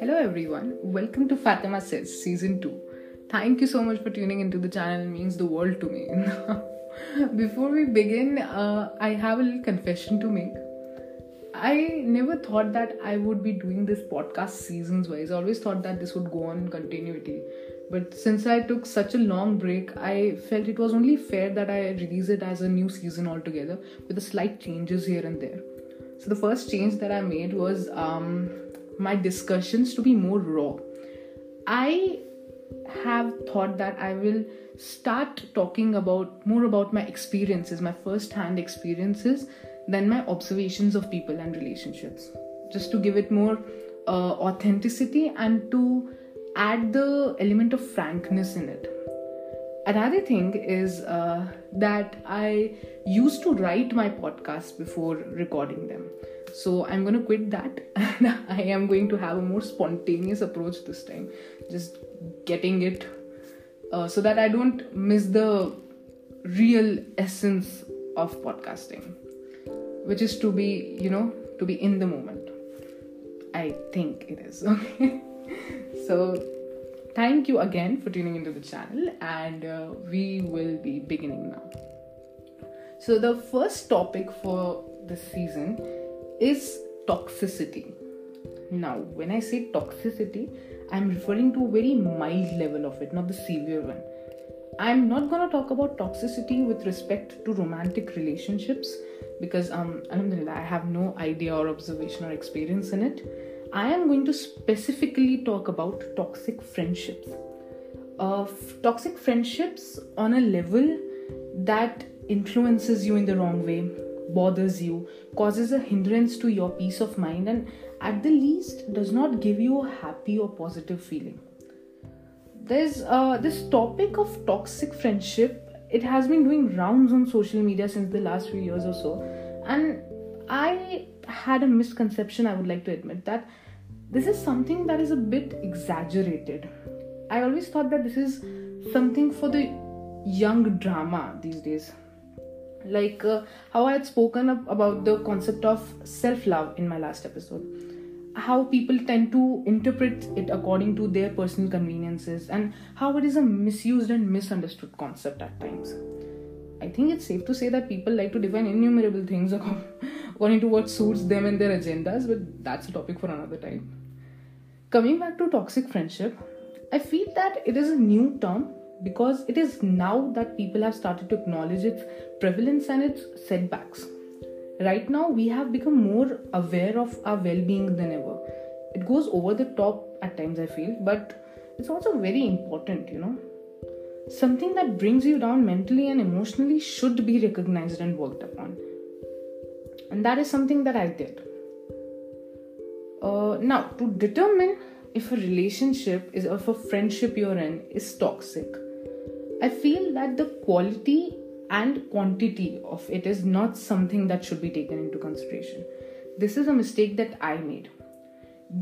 Hello everyone, welcome to Fatima Says Season 2. Thank you so much for tuning into the channel, it means the world to me. Before we begin, uh, I have a little confession to make. I never thought that I would be doing this podcast seasons wise. I always thought that this would go on in continuity. But since I took such a long break, I felt it was only fair that I release it as a new season altogether with the slight changes here and there. So the first change that I made was um, my discussions to be more raw. I have thought that I will start talking about more about my experiences, my first hand experiences, than my observations of people and relationships. Just to give it more uh, authenticity and to add the element of frankness in it. Another thing is uh, that I used to write my podcasts before recording them. So i'm going to quit that. And i am going to have a more spontaneous approach this time. Just getting it uh, so that i don't miss the real essence of podcasting which is to be you know to be in the moment. I think it is okay? So thank you again for tuning into the channel and uh, we will be beginning now so the first topic for this season is toxicity. Now, when I say toxicity, I'm referring to a very mild level of it, not the severe one. I'm not gonna talk about toxicity with respect to romantic relationships because um I have no idea or observation or experience in it. I am going to specifically talk about toxic friendships. Uh, toxic friendships on a level that influences you in the wrong way, bothers you, causes a hindrance to your peace of mind, and at the least does not give you a happy or positive feeling. There's uh, this topic of toxic friendship. It has been doing rounds on social media since the last few years or so, and I had a misconception. I would like to admit that this is something that is a bit exaggerated. I always thought that this is something for the young drama these days like uh, how I had spoken about the concept of self love in my last episode. How people tend to interpret it according to their personal conveniences, and how it is a misused and misunderstood concept at times. I think it's safe to say that people like to define innumerable things according to what suits them and their agendas, but that's a topic for another time. Coming back to toxic friendship, I feel that it is a new term because it is now that people have started to acknowledge its prevalence and its setbacks. Right now, we have become more aware of our well being than ever. It goes over the top at times, I feel, but it's also very important, you know. Something that brings you down mentally and emotionally should be recognized and worked upon. And that is something that I did. Uh, now, to determine if a relationship is if a friendship you're in is toxic, I feel that the quality and quantity of it is not something that should be taken into consideration. This is a mistake that I made.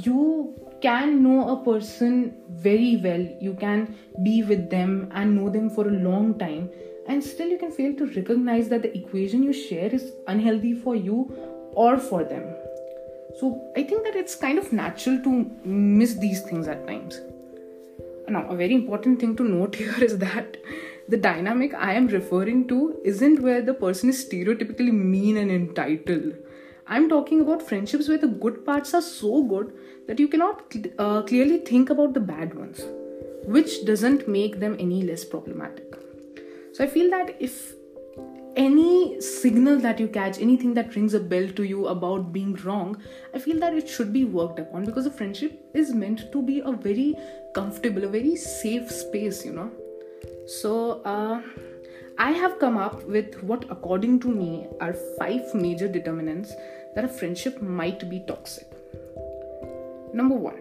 You can know a person very well, you can be with them and know them for a long time, and still you can fail to recognize that the equation you share is unhealthy for you or for them. So I think that it's kind of natural to miss these things at times. Now, a very important thing to note here is that the dynamic I am referring to isn't where the person is stereotypically mean and entitled. I'm talking about friendships where the good parts are so good that you cannot uh, clearly think about the bad ones, which doesn't make them any less problematic. So I feel that if any signal that you catch, anything that rings a bell to you about being wrong, I feel that it should be worked upon because a friendship is meant to be a very comfortable, a very safe space, you know. So, uh, I have come up with what, according to me, are five major determinants that a friendship might be toxic. Number one,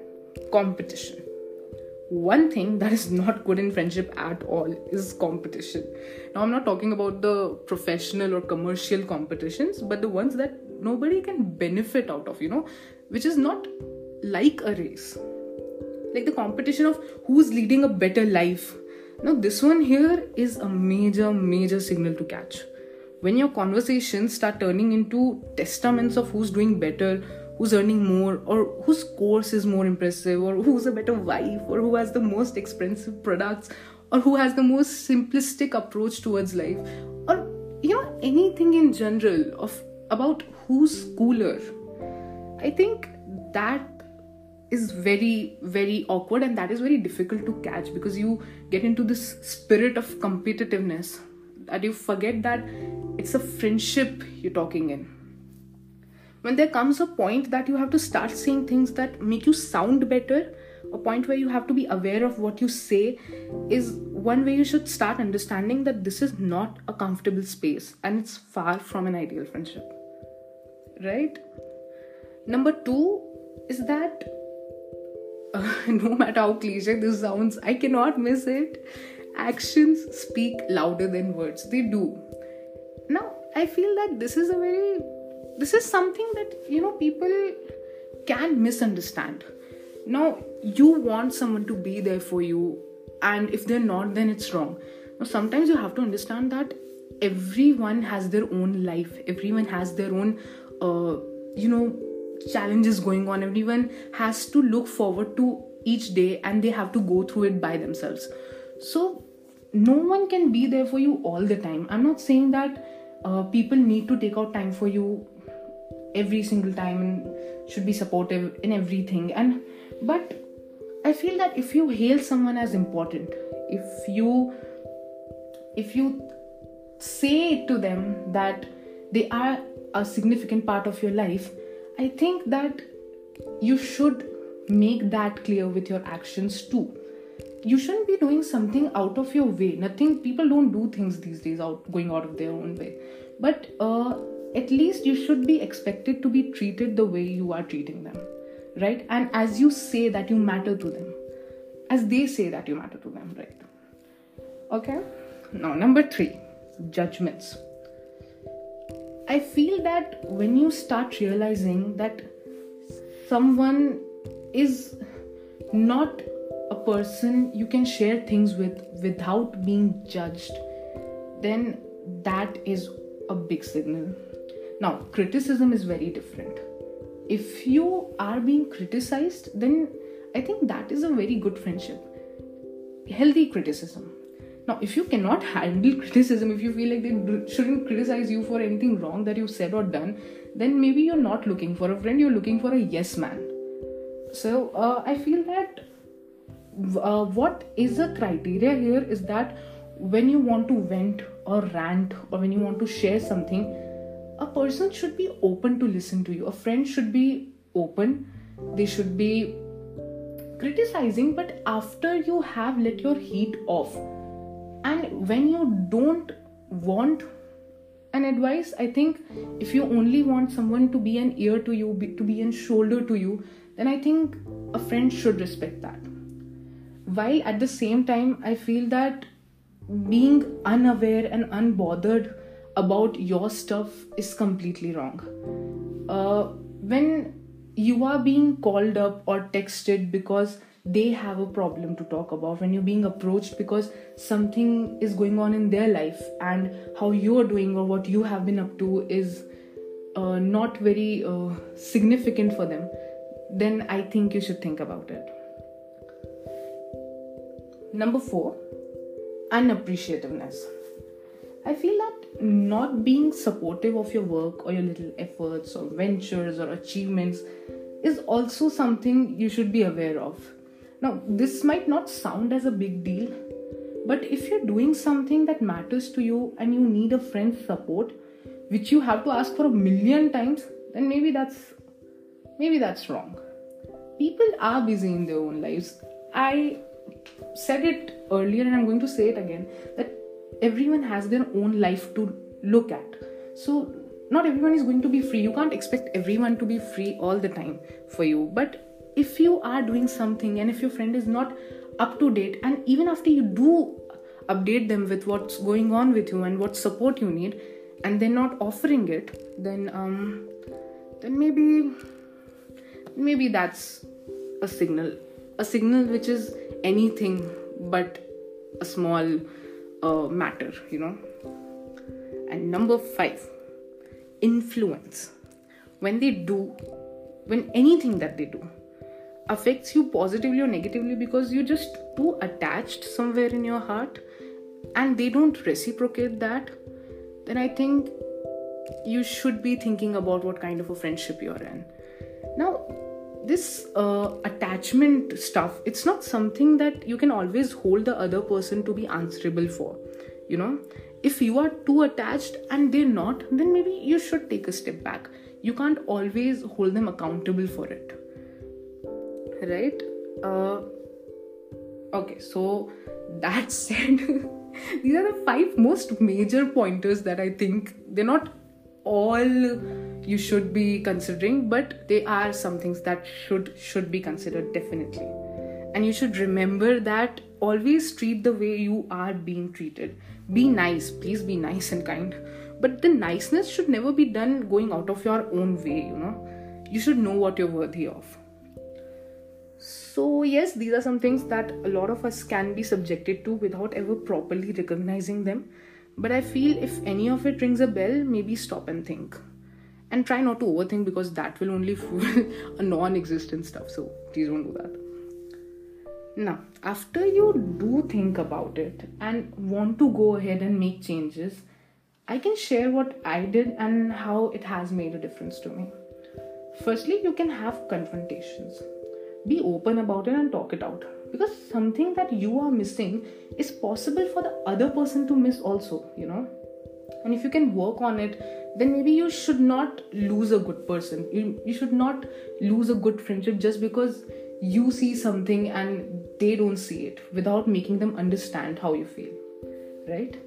competition one thing that is not good in friendship at all is competition. Now, I'm not talking about the professional or commercial competitions, but the ones that nobody can benefit out of, you know, which is not like a race. Like the competition of who's leading a better life. Now, this one here is a major, major signal to catch. when your conversations start turning into testaments of who's doing better who's earning more or whose course is more impressive or who's a better wife or who has the most expensive products or who has the most simplistic approach towards life or you know anything in general of about who's cooler. I think that is very very awkward and that is very difficult to catch because you get into this spirit of competitiveness that you forget that it's a friendship you're talking in when there comes a point that you have to start saying things that make you sound better a point where you have to be aware of what you say is one way you should start understanding that this is not a comfortable space and it's far from an ideal friendship. Right? Number 2 is that uh, no matter how cliche this sounds i cannot miss it. Actions speak louder than words. They do. Now i feel that this is a very this is something that you know people can misunderstand. Now you want someone to be there for you and if they're not then it's wrong. Now sometimes you have to understand that everyone has their own life. Everyone has their own uh, you know challenges going on. Everyone has to look forward to each day and they have to go through it by themselves. So no one can be there for you all the time. I'm not saying that uh, people need to take out time for you every single time and should be supportive in everything. And but i feel that if you hail someone as important if you if you say to them that they are a significant part of your life i think that you should make that clear with your actions too. You shouldn't be doing something out of your way. Nothing people don't do things these days out going out of their own way. But uh, at least you should be expected to be treated the way you are treating them right? And as you say that you matter to them as they say that you matter to them right? Okay? Now number 3 judgments. I feel that when you start realizing that someone is not a person you can share things with without being judged then that is a big signal now, criticism is very different. If you are being criticized, then I think that is a very good friendship. Healthy criticism. Now, if you cannot handle criticism, if you feel like they shouldn't criticize you for anything wrong that you've said or done, then maybe you're not looking for a friend, you're looking for a yes man. So, uh, I feel that uh, what is a criteria here is that when you want to vent or rant or when you want to share something, a person should be open to listen to you. A friend should be open. They should be criticizing but after you have let your heat off. And when you don't want an advice i think if you only want someone to be an ear to you to be a shoulder to you then i think a friend should respect that. While at the same time i feel that being unaware and unbothered about your stuff is completely wrong. Uh, when you are being called up or texted because they have a problem to talk about, when you're being approached because something is going on in their life and how you're doing or what you have been up to is uh, not very uh, significant for them, then I think you should think about it. Number four, unappreciativeness. I feel that not being supportive of your work or your little efforts or ventures or achievements is also something you should be aware of. Now, this might not sound as a big deal, but if you're doing something that matters to you and you need a friend's support, which you have to ask for a million times, then maybe that's maybe that's wrong. People are busy in their own lives. I said it earlier and I'm going to say it again that everyone has their own life to look at. So not everyone is going to be free. You can't expect everyone to be free all the time for you. But if you are doing something and if your friend is not up to date and even after you do update them with what's going on with you and what support you need and they're not offering it then um then maybe maybe that's a signal a signal which is anything but a small uh, matter you know And number five, influence. When they do, when anything that they do affects you positively or negatively because you're just too attached somewhere in your heart and they don't reciprocate that, then I think you should be thinking about what kind of a friendship you're in. Now, this uh, attachment stuff, it's not something that you can always hold the other person to be answerable for. You know, if you are too attached and they're not, then maybe you should take a step back. You can't always hold them accountable for it. Right? Uh, okay, so that said, these are the five most major pointers that I think they're not all you should be considering but they are some things that should should be considered definitely. And you should remember that always treat the way you are being treated. Be nice please be nice and kind. But the niceness should never be done going out of your own way you know. You should know what you're worthy of. So yes these are some things that a lot of us can be subjected to without ever properly recognizing them. But I feel if any of it rings a bell, maybe stop and think. And try not to overthink because that will only fuel a non existent stuff. So please don't do that. Now, after you do think about it and want to go ahead and make changes, I can share what I did and how it has made a difference to me. Firstly, you can have confrontations. Be open about it and talk it out because something that you are missing is possible for the other person to miss also you know and if you can work on it then maybe you should not lose a good person you, you should not lose a good friendship just because you see something and they don't see it without making them understand how you feel right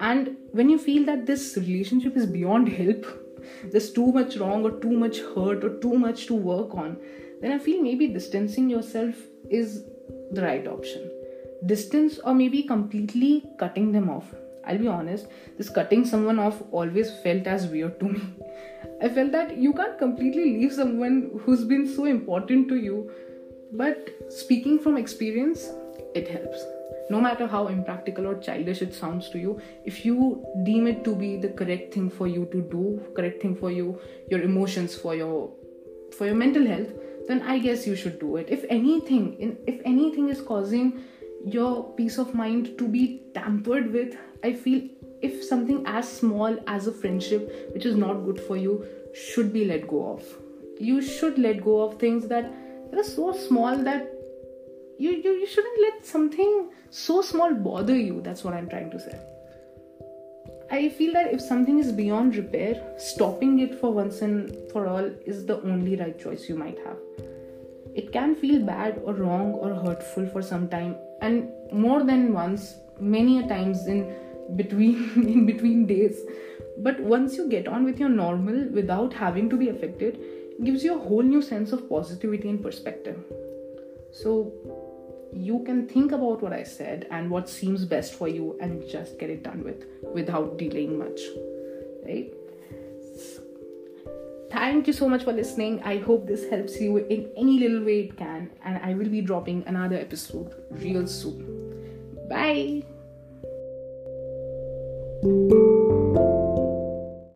and when you feel that this relationship is beyond help there's too much wrong or too much hurt or too much to work on then i feel maybe distancing yourself is the right option. Distance or maybe completely cutting them off. I'll be honest, this cutting someone off always felt as weird to me. I felt that you can't completely leave someone who's been so important to you. But speaking from experience, it helps. No matter how impractical or childish it sounds to you, if you deem it to be the correct thing for you to do, correct thing for you, your emotions, for your for your mental health, then I guess you should do it. If anything, if anything is causing your peace of mind to be tampered with, I feel if something as small as a friendship, which is not good for you, should be let go of. You should let go of things that, are so small that you, you, you shouldn't let something so small bother you. That's what I'm trying to say. I feel that if something is beyond repair, stopping it for once and for all is the only right choice you might have. It can feel bad or wrong or hurtful for some time, and more than once, many a times in between in between days. But once you get on with your normal without having to be affected, it gives you a whole new sense of positivity and perspective. So you can think about what I said and what seems best for you and just get it done with without delaying much. Right? Thank you so much for listening. I hope this helps you in any little way it can, and I will be dropping another episode real soon. Bye. Thank you.